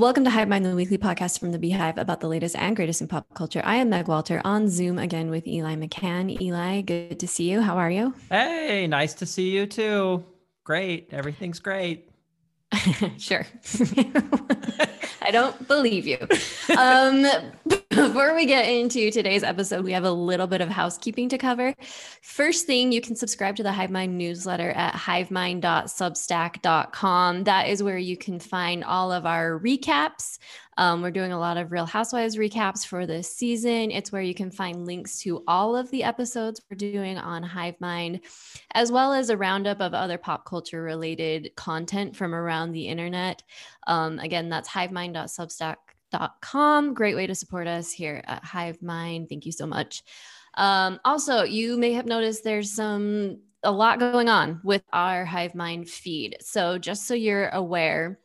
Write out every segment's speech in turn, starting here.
Welcome to Hive Mind, the weekly podcast from the Beehive about the latest and greatest in pop culture. I am Meg Walter on Zoom again with Eli McCann. Eli, good to see you. How are you? Hey, nice to see you too. Great. Everything's great. sure. I don't believe you. Um, before we get into today's episode, we have a little bit of housekeeping to cover. First thing, you can subscribe to the HiveMind newsletter at hivemind.substack.com. That is where you can find all of our recaps. Um, we're doing a lot of Real Housewives recaps for this season. It's where you can find links to all of the episodes we're doing on HiveMind, as well as a roundup of other pop culture related content from around the internet. Um, again, that's hivemind.substack.com com. Great way to support us here at Hive Mind. Thank you so much. Um, also, you may have noticed there's some a lot going on with our Hive Mind feed. So just so you're aware,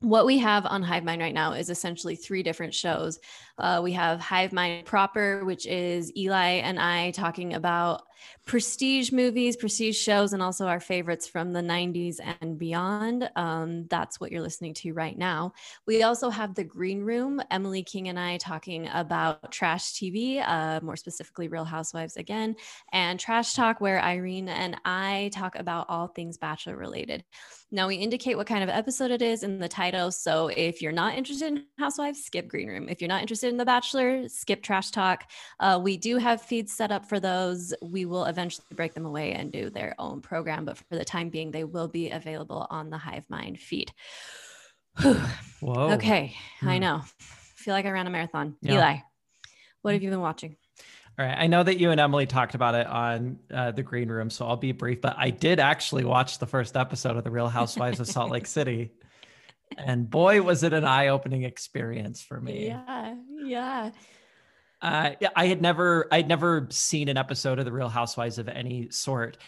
what we have on Hive Mind right now is essentially three different shows. Uh, we have Hive Mind proper, which is Eli and I talking about prestige movies, prestige shows, and also our favorites from the 90s and beyond. Um, that's what you're listening to right now. We also have The Green Room, Emily King and I talking about trash TV, uh, more specifically Real Housewives again, and Trash Talk, where Irene and I talk about all things Bachelor related. Now, we indicate what kind of episode it is in the title. So if you're not interested in Housewives, skip Green Room. If you're not interested in The Bachelor, skip Trash Talk. Uh, we do have feeds set up for those. We will eventually break them away and do their own program, but for the time being, they will be available on the Hive Mind feed. Whoa. Okay, hmm. I know. I feel like I ran a marathon. Yeah. Eli, what have you been watching? All right. I know that you and Emily talked about it on uh, the green room, so I'll be brief, but I did actually watch the first episode of The Real Housewives of Salt Lake City. And boy, was it an eye opening experience for me. Yeah. Yeah. Uh, I had never, I'd never seen an episode of The Real Housewives of any sort,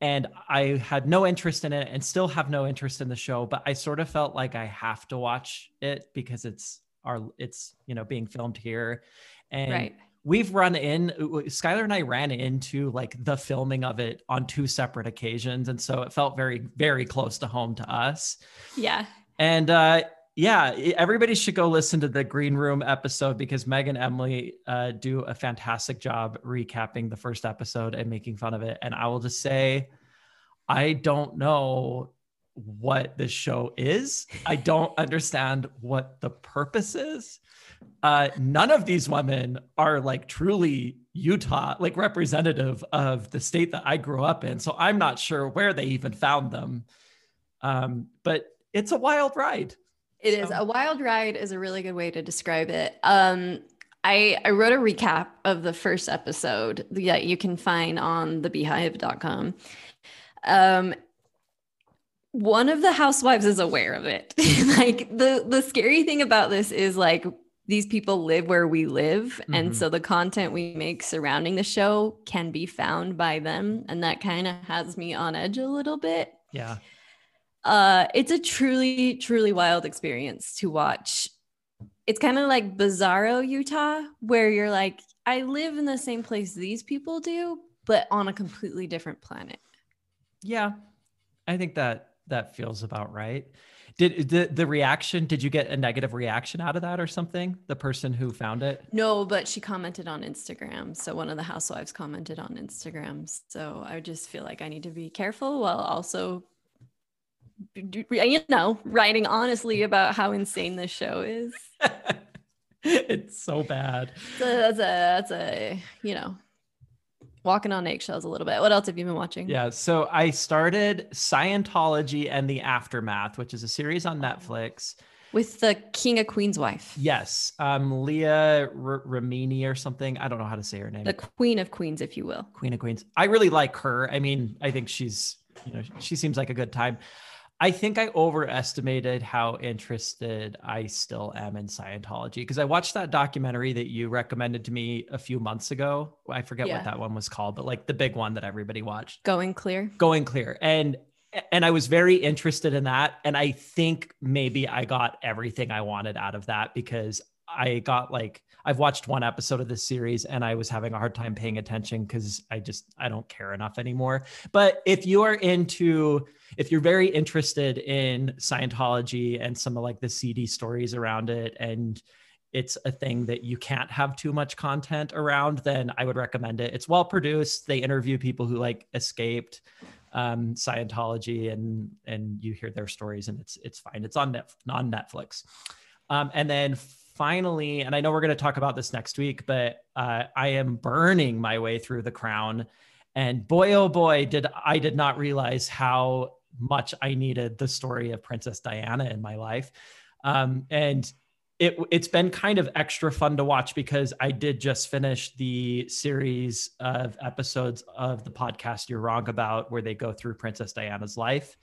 and I had no interest in it, and still have no interest in the show. But I sort of felt like I have to watch it because it's our, it's you know being filmed here, and right. we've run in. Skylar and I ran into like the filming of it on two separate occasions, and so it felt very, very close to home to us. Yeah, and uh, yeah, everybody should go listen to the Green Room episode because Meg and Emily uh, do a fantastic job recapping the first episode and making fun of it. And I will just say, I don't know what this show is. I don't understand what the purpose is. Uh, none of these women are like truly Utah, like representative of the state that I grew up in. So I'm not sure where they even found them. Um, but it's a wild ride. It so. is a wild ride is a really good way to describe it. Um, I, I wrote a recap of the first episode that you can find on thebeehive.com. Um, one of the housewives is aware of it. like the the scary thing about this is like these people live where we live mm-hmm. and so the content we make surrounding the show can be found by them and that kind of has me on edge a little bit. Yeah uh, it's a truly, truly wild experience to watch. It's kind of like Bizarro, Utah, where you're like, I live in the same place these people do, but on a completely different planet. Yeah, I think that that feels about right. Did the the reaction? Did you get a negative reaction out of that or something? The person who found it? No, but she commented on Instagram. So one of the housewives commented on Instagram. So I just feel like I need to be careful while also you know, writing honestly about how insane this show is. it's so bad. So that's a that's a you know walking on eggshells a little bit. What else have you been watching? Yeah, so I started Scientology and the Aftermath, which is a series on Netflix with the King of Queens wife. Yes, um, Leah R- Remini or something. I don't know how to say her name. The Queen of Queens, if you will. Queen of Queens. I really like her. I mean, I think she's you know she seems like a good time. I think I overestimated how interested I still am in Scientology because I watched that documentary that you recommended to me a few months ago. I forget yeah. what that one was called, but like the big one that everybody watched. Going clear. Going clear. And and I was very interested in that and I think maybe I got everything I wanted out of that because I got like I've watched one episode of this series and I was having a hard time paying attention because I just I don't care enough anymore. But if you are into if you're very interested in Scientology and some of like the seedy stories around it and it's a thing that you can't have too much content around, then I would recommend it. It's well produced. They interview people who like escaped um, Scientology and and you hear their stories and it's it's fine. It's on Net, on Netflix. Um, and then finally, and I know we're going to talk about this next week, but uh, I am burning my way through The Crown, and boy oh boy did I did not realize how much I needed the story of Princess Diana in my life. Um, and it it's been kind of extra fun to watch because I did just finish the series of episodes of the podcast You're Wrong About where they go through Princess Diana's life.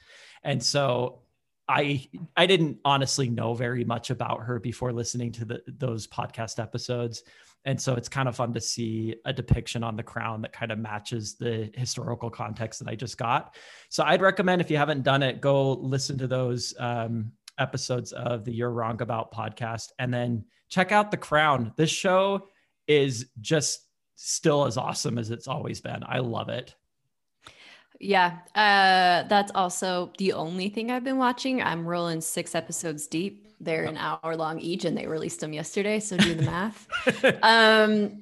And so I I didn't honestly know very much about her before listening to the, those podcast episodes. And so it's kind of fun to see a depiction on the crown that kind of matches the historical context that I just got. So I'd recommend if you haven't done it, go listen to those um, episodes of the You're Wrong About podcast and then check out The Crown. This show is just still as awesome as it's always been. I love it. Yeah, uh, that's also the only thing I've been watching. I'm rolling six episodes deep. They're an hour long each, and they released them yesterday. So do the math. um,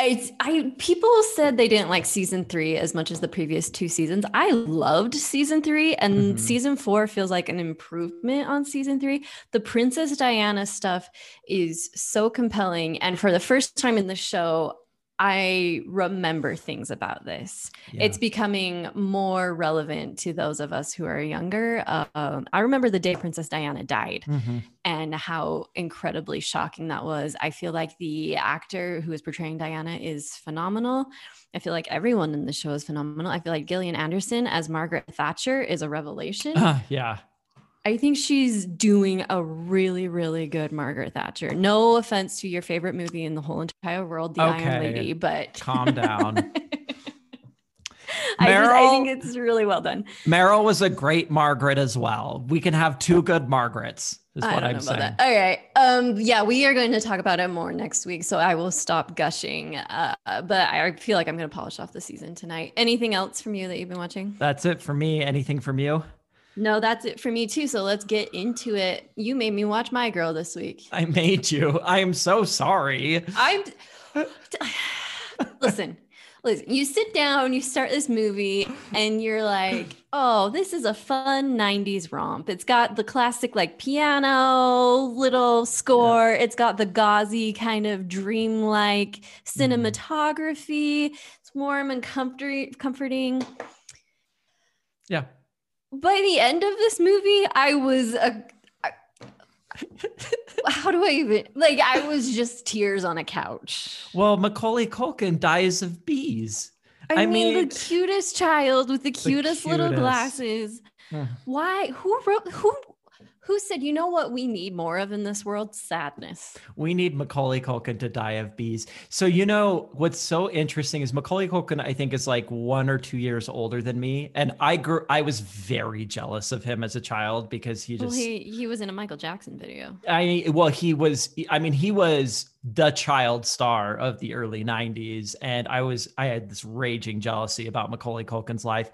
it's I people said they didn't like season three as much as the previous two seasons. I loved season three, and mm-hmm. season four feels like an improvement on season three. The Princess Diana stuff is so compelling, and for the first time in the show, I remember things about this. Yeah. It's becoming more relevant to those of us who are younger. Um, I remember the day Princess Diana died mm-hmm. and how incredibly shocking that was. I feel like the actor who is portraying Diana is phenomenal. I feel like everyone in the show is phenomenal. I feel like Gillian Anderson as Margaret Thatcher is a revelation. Uh, yeah. I think she's doing a really, really good Margaret Thatcher. No offense to your favorite movie in the whole entire world, The okay. Iron Lady, but calm down. I, just, I think it's really well done. Meryl was a great Margaret as well. We can have two good Margarets. Is what I'm saying. That. All right. Um. Yeah, we are going to talk about it more next week, so I will stop gushing. Uh, but I feel like I'm going to polish off the season tonight. Anything else from you that you've been watching? That's it for me. Anything from you? No, that's it for me too. So let's get into it. You made me watch My Girl this week. I made you. I am so sorry. I'm listen, listen, you sit down, you start this movie, and you're like, oh, this is a fun 90s romp. It's got the classic like piano little score, yeah. it's got the gauzy kind of dreamlike mm-hmm. cinematography. Mm. It's warm and comfort- comforting. Yeah by the end of this movie, I was a. how do I even like? I was just tears on a couch. Well, Macaulay Culkin dies of bees. I, I mean, mean, the cutest child with the cutest, the cutest. little glasses. Why? Who wrote? Who who said, you know what we need more of in this world? Sadness. We need Macaulay Culkin to die of bees. So, you know, what's so interesting is Macaulay Culkin, I think, is like one or two years older than me. And I grew, I was very jealous of him as a child because he just, well, he, he was in a Michael Jackson video. I, mean, well, he was, I mean, he was the child star of the early 90s and i was i had this raging jealousy about macaulay culkin's life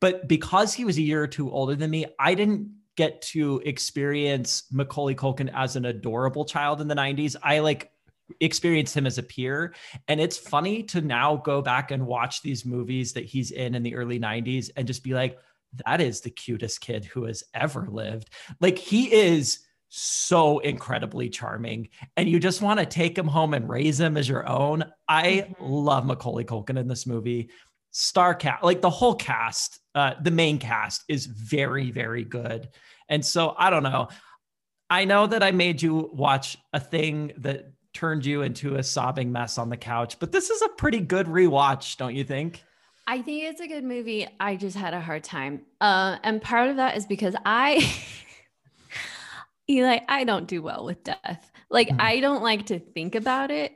but because he was a year or two older than me i didn't get to experience Macaulay Culkin as an adorable child in the 90s. I like experienced him as a peer. And it's funny to now go back and watch these movies that he's in in the early 90s and just be like, that is the cutest kid who has ever lived. Like he is so incredibly charming and you just want to take him home and raise him as your own. I mm-hmm. love Macaulay Culkin in this movie. Star cast, like the whole cast, uh, the main cast is very, very good. And so I don't know. I know that I made you watch a thing that turned you into a sobbing mess on the couch, but this is a pretty good rewatch, don't you think? I think it's a good movie. I just had a hard time. Uh, and part of that is because I, Eli, I don't do well with death. Like, mm-hmm. I don't like to think about it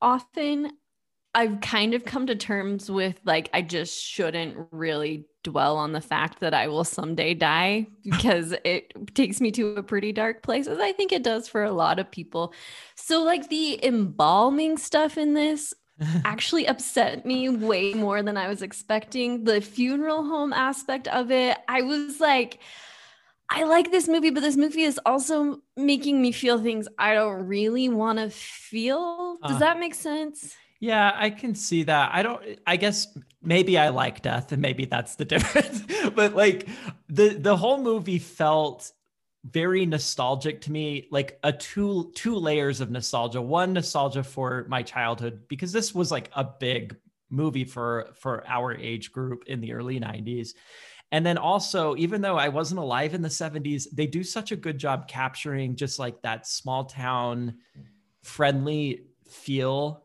often. I've kind of come to terms with like, I just shouldn't really dwell on the fact that I will someday die because it takes me to a pretty dark place, as I think it does for a lot of people. So, like the embalming stuff in this actually upset me way more than I was expecting. The funeral home aspect of it, I was like, I like this movie, but this movie is also making me feel things I don't really want to feel. Does uh, that make sense? Yeah, I can see that. I don't I guess maybe I like death and maybe that's the difference. but like the the whole movie felt very nostalgic to me, like a two two layers of nostalgia. One nostalgia for my childhood because this was like a big movie for for our age group in the early 90s. And then also, even though I wasn't alive in the 70s, they do such a good job capturing just like that small town friendly feel.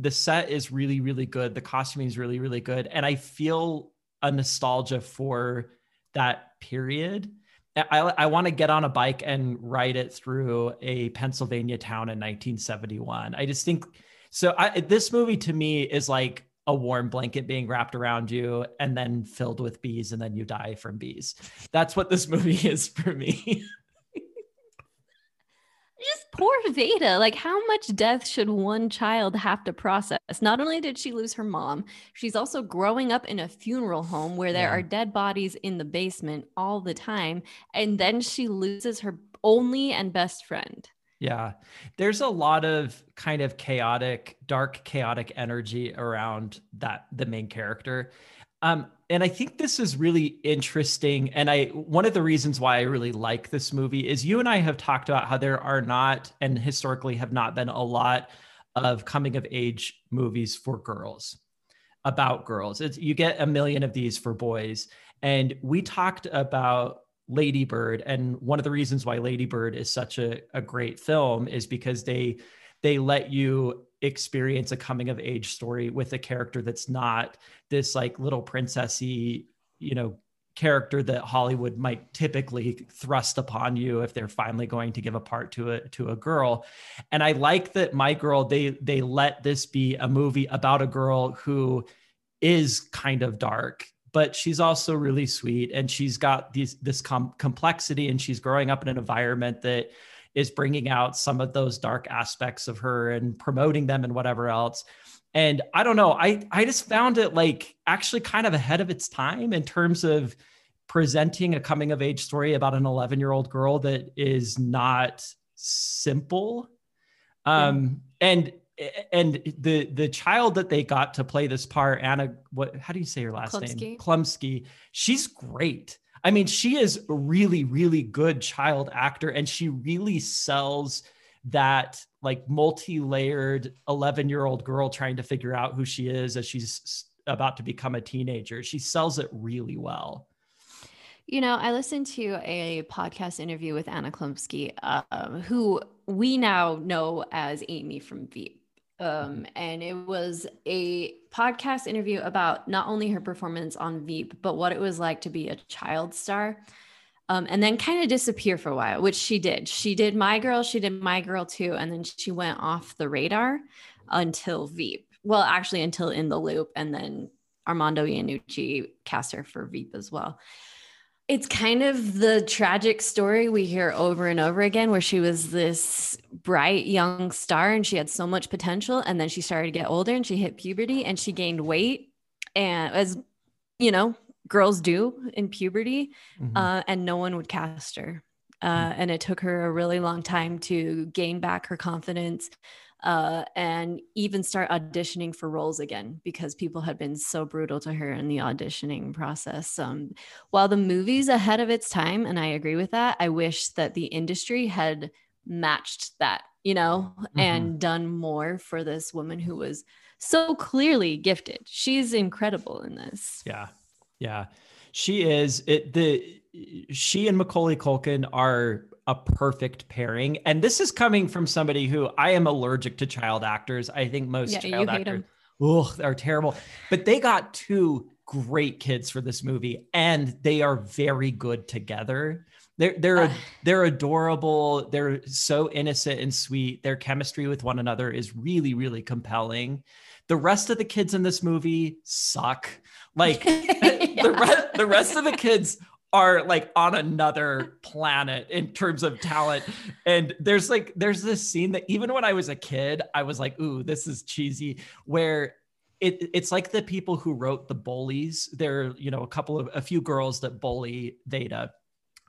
The set is really, really good. The costuming is really, really good. And I feel a nostalgia for that period. I, I want to get on a bike and ride it through a Pennsylvania town in 1971. I just think so. I, this movie to me is like a warm blanket being wrapped around you and then filled with bees and then you die from bees. That's what this movie is for me. Just poor Veda. Like, how much death should one child have to process? Not only did she lose her mom, she's also growing up in a funeral home where there yeah. are dead bodies in the basement all the time. And then she loses her only and best friend. Yeah. There's a lot of kind of chaotic, dark, chaotic energy around that, the main character. Um, and I think this is really interesting. And I, one of the reasons why I really like this movie is you and I have talked about how there are not, and historically have not been a lot of coming of age movies for girls about girls. It's, you get a million of these for boys. And we talked about Ladybird. And one of the reasons why Ladybird is such a, a great film is because they they let you experience a coming of age story with a character that's not this like little princessy, you know, character that Hollywood might typically thrust upon you if they're finally going to give a part to a to a girl. And I like that my girl they they let this be a movie about a girl who is kind of dark but she's also really sweet and she's got these this com- complexity and she's growing up in an environment that is bringing out some of those dark aspects of her and promoting them and whatever else and i don't know i i just found it like actually kind of ahead of its time in terms of presenting a coming of age story about an 11 year old girl that is not simple um yeah. and and the the child that they got to play this part, Anna, what how do you say her last Chlumsky. name? Chlumsky. She's great. I mean, she is a really, really good child actor, and she really sells that like multi-layered 11-year-old girl trying to figure out who she is as she's about to become a teenager. She sells it really well. You know, I listened to a podcast interview with Anna Chlumsky, uh, who we now know as Amy from Veep. Um, and it was a podcast interview about not only her performance on Veep, but what it was like to be a child star. Um, and then kind of disappear for a while, which she did. She did My Girl, she did My Girl too, and then she went off the radar until Veep. Well, actually, until In the Loop, and then Armando Iannucci cast her for Veep as well it's kind of the tragic story we hear over and over again where she was this bright young star and she had so much potential and then she started to get older and she hit puberty and she gained weight and as you know girls do in puberty mm-hmm. uh, and no one would cast her uh, mm-hmm. and it took her a really long time to gain back her confidence uh, and even start auditioning for roles again because people had been so brutal to her in the auditioning process. Um, while the movie's ahead of its time, and I agree with that, I wish that the industry had matched that, you know, mm-hmm. and done more for this woman who was so clearly gifted. She's incredible in this. Yeah. Yeah. She is it the she and Macaulay Culkin are a perfect pairing. And this is coming from somebody who I am allergic to child actors. I think most yeah, child actors ugh, are terrible. But they got two great kids for this movie, and they are very good together. They're they're uh, they're adorable. They're so innocent and sweet. Their chemistry with one another is really really compelling. The rest of the kids in this movie suck. Like yeah. the, rest, the rest of the kids are like on another planet in terms of talent. And there's like there's this scene that even when I was a kid, I was like, ooh, this is cheesy, where it, it's like the people who wrote the bullies. There, are, you know, a couple of a few girls that bully Veda.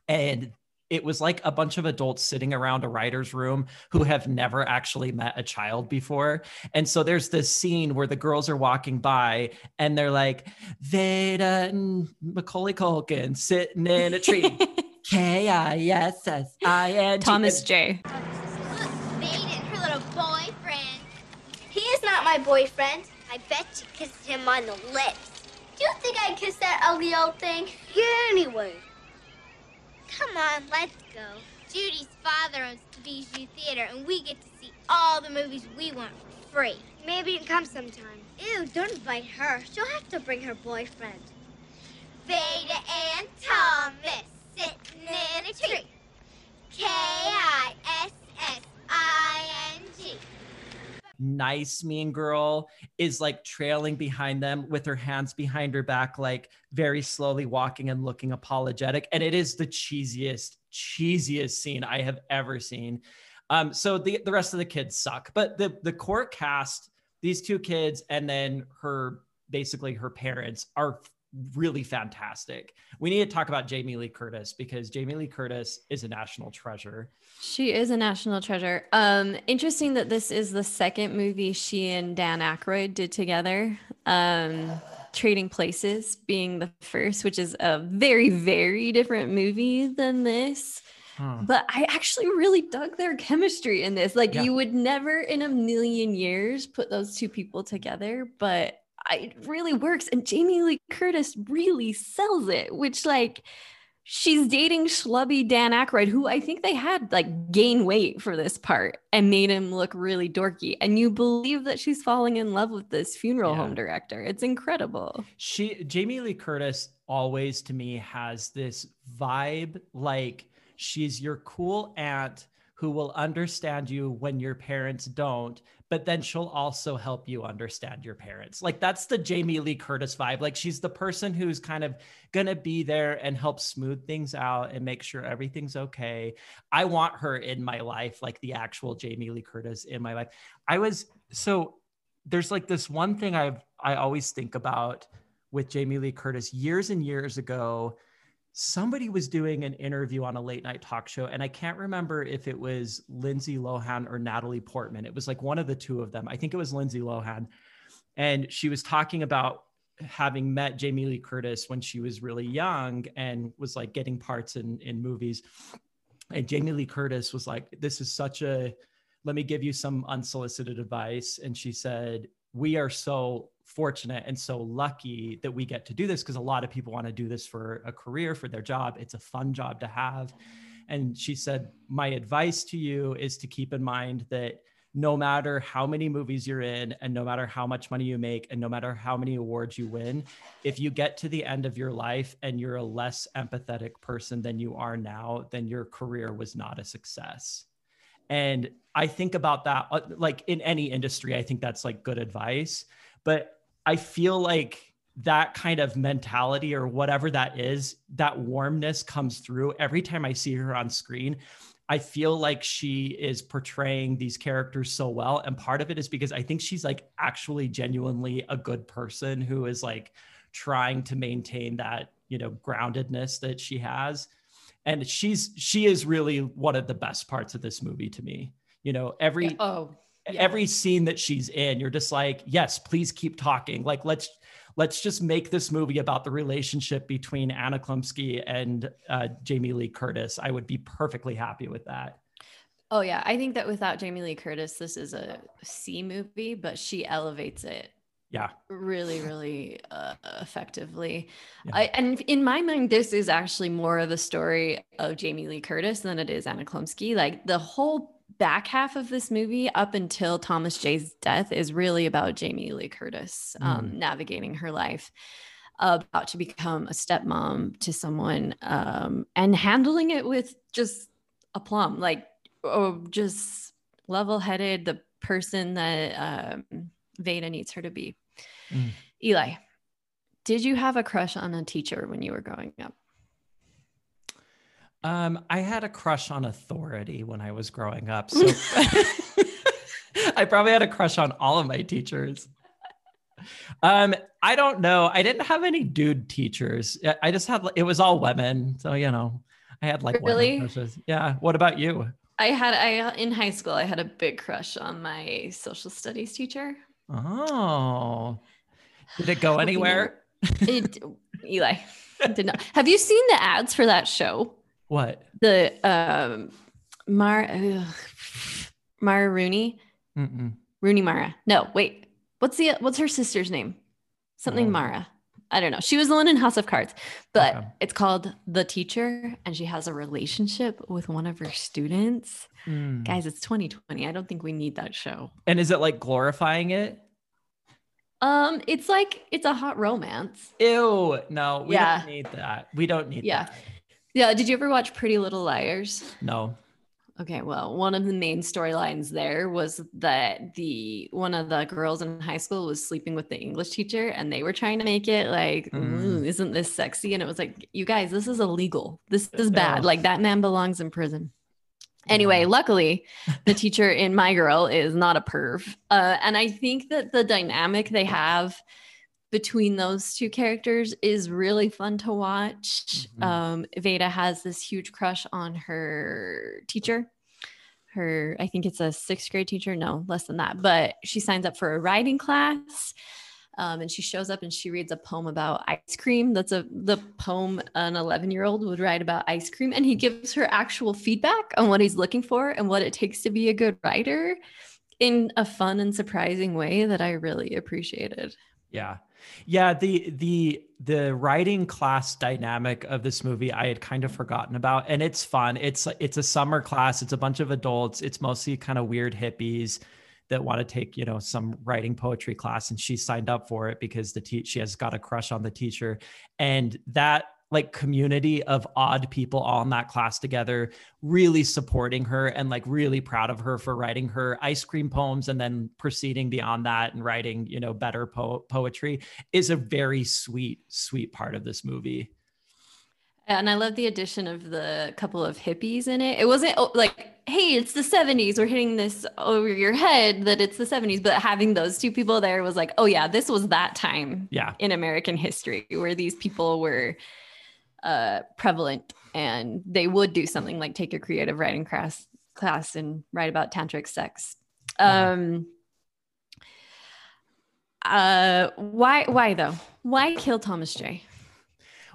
And it was like a bunch of adults sitting around a writer's room who have never actually met a child before. And so there's this scene where the girls are walking by and they're like, Veda and Macaulay Culkin sitting in a tree. K I S S I N. Thomas J. Veda her little boyfriend. He is not my boyfriend. I bet you kissed him on the lips. Do you think I kissed that ugly old thing? Yeah, anyway. Come on, let's go. Judy's father owns the Bijou Theater, and we get to see all the movies we want for free. Maybe you can come sometime. Ew, don't invite her. She'll have to bring her boyfriend. Veda and Thomas sitting in a tree. K-I-S-S-I-N-G nice mean girl is like trailing behind them with her hands behind her back like very slowly walking and looking apologetic. And it is the cheesiest cheesiest scene i have ever seen. Um so the the rest of the kids suck. But the the core cast these two kids and then her basically her parents are really fantastic. We need to talk about Jamie Lee Curtis because Jamie Lee Curtis is a national treasure. She is a national treasure. Um, interesting that this is the second movie she and Dan Aykroyd did together. Um, Trading Places being the first, which is a very, very different movie than this. But I actually really dug their chemistry in this. Like, yeah. you would never in a million years put those two people together, but it really works. And Jamie Lee Curtis really sells it, which like she's dating schlubby Dan Aykroyd, who I think they had like gain weight for this part and made him look really dorky. And you believe that she's falling in love with this funeral yeah. home director. It's incredible. She Jamie Lee Curtis always to me has this vibe like she's your cool aunt who will understand you when your parents don't, but then she'll also help you understand your parents. Like that's the Jamie Lee Curtis vibe. Like she's the person who's kind of going to be there and help smooth things out and make sure everything's okay. I want her in my life, like the actual Jamie Lee Curtis in my life. I was so there's like this one thing I've I always think about with Jamie Lee Curtis years and years ago somebody was doing an interview on a late night talk show and i can't remember if it was lindsay lohan or natalie portman. It was like one of the two of them. I think it was lindsay lohan. And she was talking about having met jamie lee curtis when she was really young and was like getting parts in in movies. And jamie lee curtis was like this is such a let me give you some unsolicited advice. And she said we are so fortunate and so lucky that we get to do this because a lot of people want to do this for a career, for their job. It's a fun job to have. And she said, My advice to you is to keep in mind that no matter how many movies you're in, and no matter how much money you make, and no matter how many awards you win, if you get to the end of your life and you're a less empathetic person than you are now, then your career was not a success. And I think about that uh, like in any industry, I think that's like good advice. But I feel like that kind of mentality or whatever that is, that warmness comes through every time I see her on screen. I feel like she is portraying these characters so well. And part of it is because I think she's like actually genuinely a good person who is like trying to maintain that, you know, groundedness that she has. And she's she is really one of the best parts of this movie to me. You know, every oh yeah. every scene that she's in you're just like yes please keep talking. Like let's let's just make this movie about the relationship between anna chlumsky and uh, jamie lee curtis. I would be perfectly happy with that. Oh yeah. I think that without jamie lee curtis this is a c movie but she elevates it yeah. really really uh, effectively. Yeah. I, and in my mind this is actually more of a story of jamie lee curtis than it is anna chlumsky like the whole back half of this movie up until Thomas J's death is really about Jamie Lee Curtis um, mm. navigating her life, about to become a stepmom to someone um, and handling it with just aplomb, like oh, just level headed, the person that um, Veda needs her to be. Mm. Eli, did you have a crush on a teacher when you were growing up? Um, I had a crush on authority when I was growing up. So I probably had a crush on all of my teachers. Um, I don't know. I didn't have any dude teachers. I just had it was all women. So you know, I had like really. Yeah. What about you? I had I in high school. I had a big crush on my social studies teacher. Oh, did it go anywhere? it, Eli did not. Have you seen the ads for that show? What the um Mar ugh, Mara Rooney? Mm-mm. Rooney Mara. No, wait. What's the what's her sister's name? Something oh. Mara. I don't know. She was the one in House of Cards, but okay. it's called The Teacher, and she has a relationship with one of her students. Mm. Guys, it's 2020. I don't think we need that show. And is it like glorifying it? Um, it's like it's a hot romance. Ew, no, we yeah. don't need that. We don't need yeah. that. Yeah. Did you ever watch Pretty Little Liars? No. Okay, well, one of the main storylines there was that the one of the girls in high school was sleeping with the English teacher, and they were trying to make it like, mm. isn't this sexy? And it was like, you guys, this is illegal. This is bad. Like that man belongs in prison. Anyway, luckily, the teacher in My Girl is not a perv, uh, and I think that the dynamic they have between those two characters is really fun to watch. Mm-hmm. Um, Veda has this huge crush on her teacher. Her, I think it's a sixth grade teacher. No, less than that. But she signs up for a writing class. Um, and she shows up and she reads a poem about ice cream. That's a the poem an 11 year old would write about ice cream, and he gives her actual feedback on what he's looking for and what it takes to be a good writer in a fun and surprising way that I really appreciated. Yeah, yeah, the the the writing class dynamic of this movie I had kind of forgotten about and it's fun. It's it's a summer class, it's a bunch of adults, it's mostly kind of weird hippies that want to take, you know, some writing poetry class and she signed up for it because the te- she has got a crush on the teacher. And that like community of odd people all in that class together, really supporting her and like really proud of her for writing her ice cream poems and then proceeding beyond that and writing, you know, better po- poetry is a very sweet, sweet part of this movie. And I love the addition of the couple of hippies in it. It wasn't oh, like, hey, it's the 70s. We're hitting this over your head that it's the 70s. But having those two people there was like, oh, yeah, this was that time yeah. in American history where these people were uh, prevalent and they would do something like take a creative writing class class and write about tantric sex. Um uh why why though? Why kill thomas j?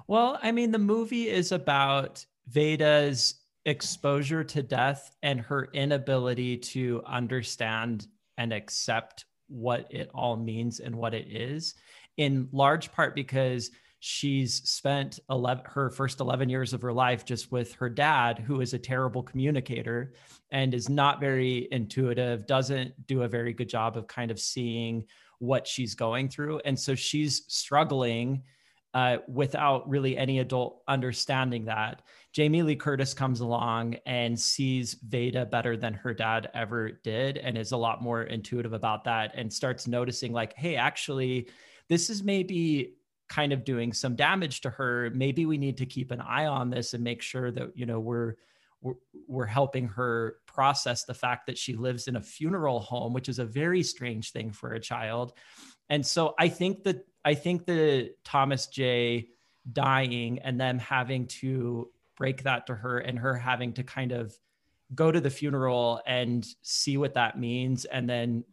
Well i mean the movie is about veda's exposure to death and her inability to understand and accept what it all means and what it is in large part because she's spent 11, her first 11 years of her life just with her dad who is a terrible communicator and is not very intuitive doesn't do a very good job of kind of seeing what she's going through. And so she's struggling uh, without really any adult understanding that. Jamie lee curtis comes along and sees veda better than her dad ever did and is a lot more intuitive about that and starts noticing like hey actually this is maybe kind of doing some damage to her maybe we need to keep an eye on this and make sure that you know we're we're, we're helping her process the fact that she lives in a funeral home which is a very strange thing for a child. And so i think that i think the thomas j dying and them having to break that to her and her having to kind of go to the funeral and see what that means and then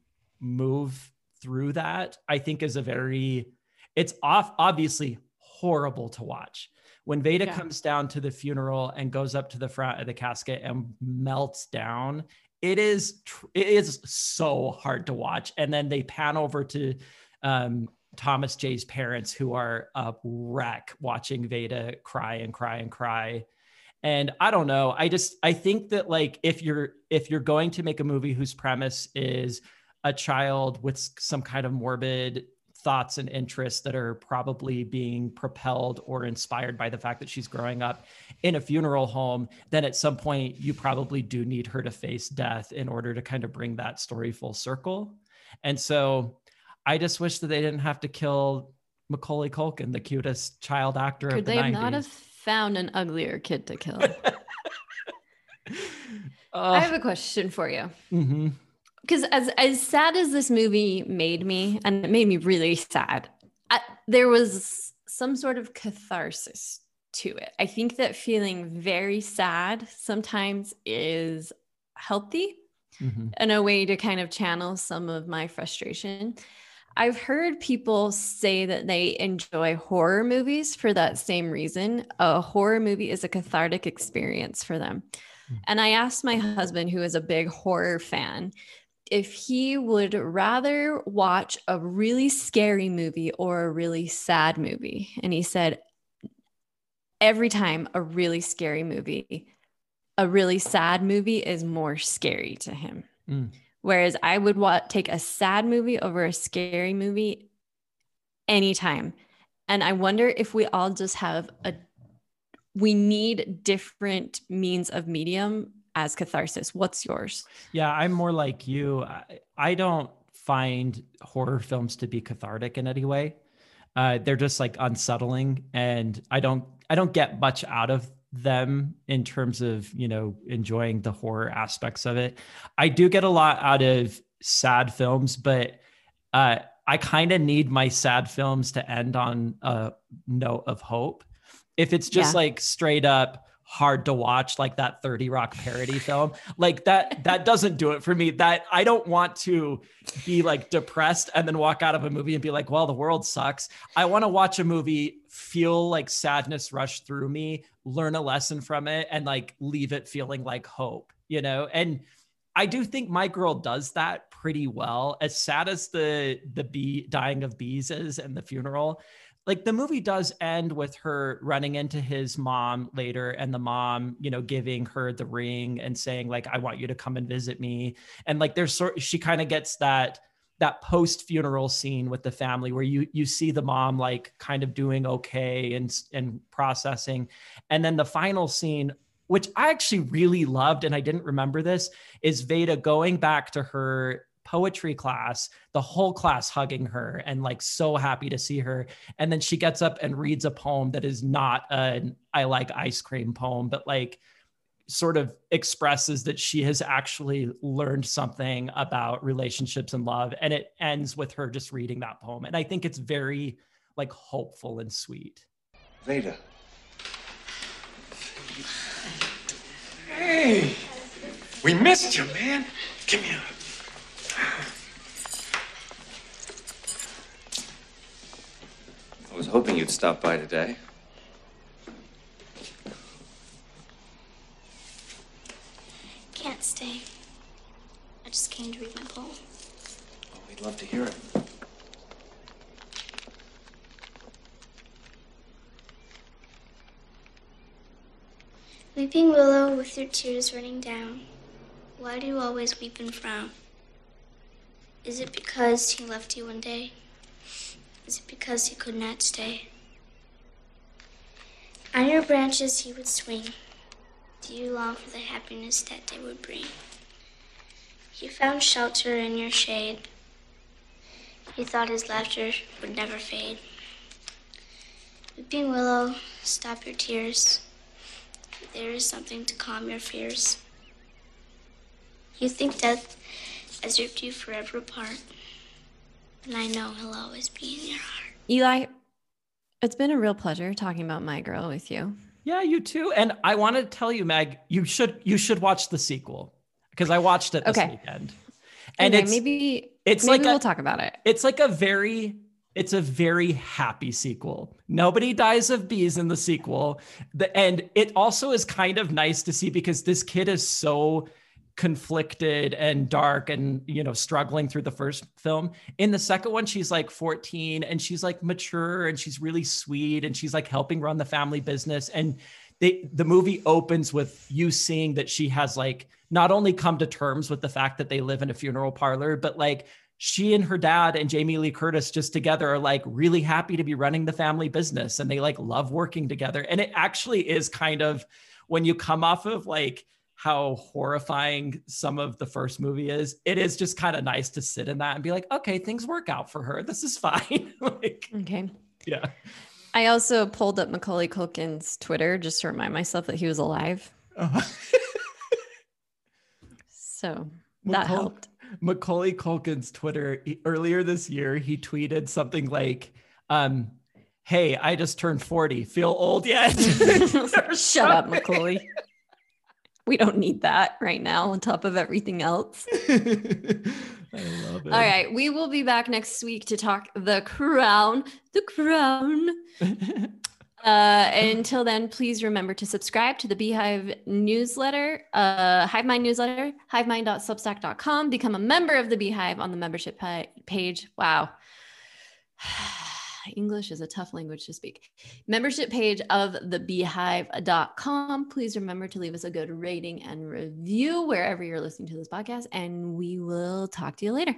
move through that i think is a very it's off obviously horrible to watch. When Veda yeah. comes down to the funeral and goes up to the front of the casket and melts down, it is tr- it is so hard to watch. And then they pan over to um, Thomas J's parents, who are a wreck watching Veda cry and cry and cry. And I don't know. I just I think that like if you're if you're going to make a movie whose premise is a child with some kind of morbid thoughts and interests that are probably being propelled or inspired by the fact that she's growing up in a funeral home, then at some point you probably do need her to face death in order to kind of bring that story full circle. And so I just wish that they didn't have to kill Macaulay Culkin, the cutest child actor Could of the they 90s. not have found an uglier kid to kill? Oh, I have a question for you. mhm. Because as as sad as this movie made me, and it made me really sad, I, there was some sort of catharsis to it. I think that feeling very sad sometimes is healthy Mhm. and a way to kind of channel some of my frustration. I've heard people say that they enjoy horror movies for that same reason. A horror movie is a cathartic experience for them. Mm. And I asked my husband, who is a big horror fan, if he would rather watch a really scary movie or a really sad movie. And he said, every time a really scary movie, a really sad movie is more scary to him. Mm. Whereas I would wa- take a sad movie over a scary movie anytime. And I wonder if we all just have a, we need different means of medium as catharsis. What's yours? Yeah, I'm more like you. I, I don't find horror films to be cathartic in any way. Uh, they're just like unsettling, and I don't I don't get much out of them in terms of you know enjoying the horror aspects of it. I do get a lot out of sad films, but uh, I kind of need my sad films to end on a note of hope. If it's just Yeah. like straight up hard to watch like that 30 rock parody film. Like that that doesn't do it for me. That i don't want to be like depressed and then walk out of a movie and be like well the world sucks. I want to watch a movie feel like sadness rush through me learn a lesson from it and like leave it feeling like hope you know? And i do think my girl does that pretty well. As sad as the the bee dying of bees is and the funeral like the movie does end with her running into his mom later and the mom you know giving her the ring and saying like i want you to come and visit me. And like there's sort she kind of gets that that post funeral scene with the family where you you see the mom like kind of doing okay and and processing. And then the final scene which i actually really loved and i didn't remember this is veda going back to her poetry class the whole class hugging her and like so happy to see her and then she gets up and reads a poem that is not an i like ice cream poem but like sort of expresses that she has actually learned something about relationships and love and it ends with her just reading that poem and i think it's very like hopeful and sweet Veda. Hey! We missed you, man. Give me a. I was hoping you'd stop by today. Can't stay. I just came to read my poem. Oh, we'd love to hear it. Weeping willow, with your tears running down, why do you always weep and frown? Is it because he left you one day? Is it because he could not stay? On your branches he would swing. Do you long for the happiness that day would bring? He found shelter in your shade. He thought his laughter would never fade. Weeping willow, stop your tears. There is something to calm your fears. You think death has ripped you forever apart, and I know he'll always be in your heart. Eli, it's been a real pleasure talking about My Girl with you. yeah you too and i want to tell you meg you should you should watch the sequel because i watched it this Okay. weekend and okay, it's maybe it's maybe like we'll a- talk about it. it's like a very it's a very happy sequel nobody dies of bees in the sequel the, and it also is kind of nice to see because this kid is so conflicted and dark and you know struggling through the first film in the second one she's like 14 and she's like mature and she's really sweet and she's like helping run the family business and they, the movie opens with you seeing that she has like not only come to terms with the fact that they live in a funeral parlor but like she and her dad and Jamie Lee Curtis just together are like really happy to be running the family business and they like love working together. And it actually is kind of when you come off of like how horrifying some of the first movie is, it is just kind of nice to sit in that and be like, okay, things work out for her. This is fine. like, Okay. Yeah. I also pulled up Macaulay Culkin's Twitter just to remind myself that he was alive. Oh. So that Macau- helped. Macaulay Culkin's Twitter he- earlier this year, he tweeted something like, um, "Hey, I just turned forty. Feel old yet?" Shut up. Macaulay. We don't need that right now on top of everything else. I love it. All right, we will be back next week to talk The Crown. The Crown. Uh, until then, please remember to subscribe to the Beehive newsletter, uh, Hive Mind newsletter, hivemind.substack.com. Become a member of the Beehive on the membership pa- page. Wow. English is a tough language to speak. Membership page of the beehive.com. Please remember to leave us a good rating and review wherever you're listening to this podcast, and we will talk to you later.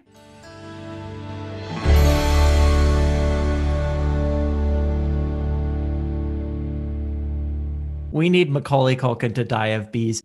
We need Macaulay Culkin to die of bees.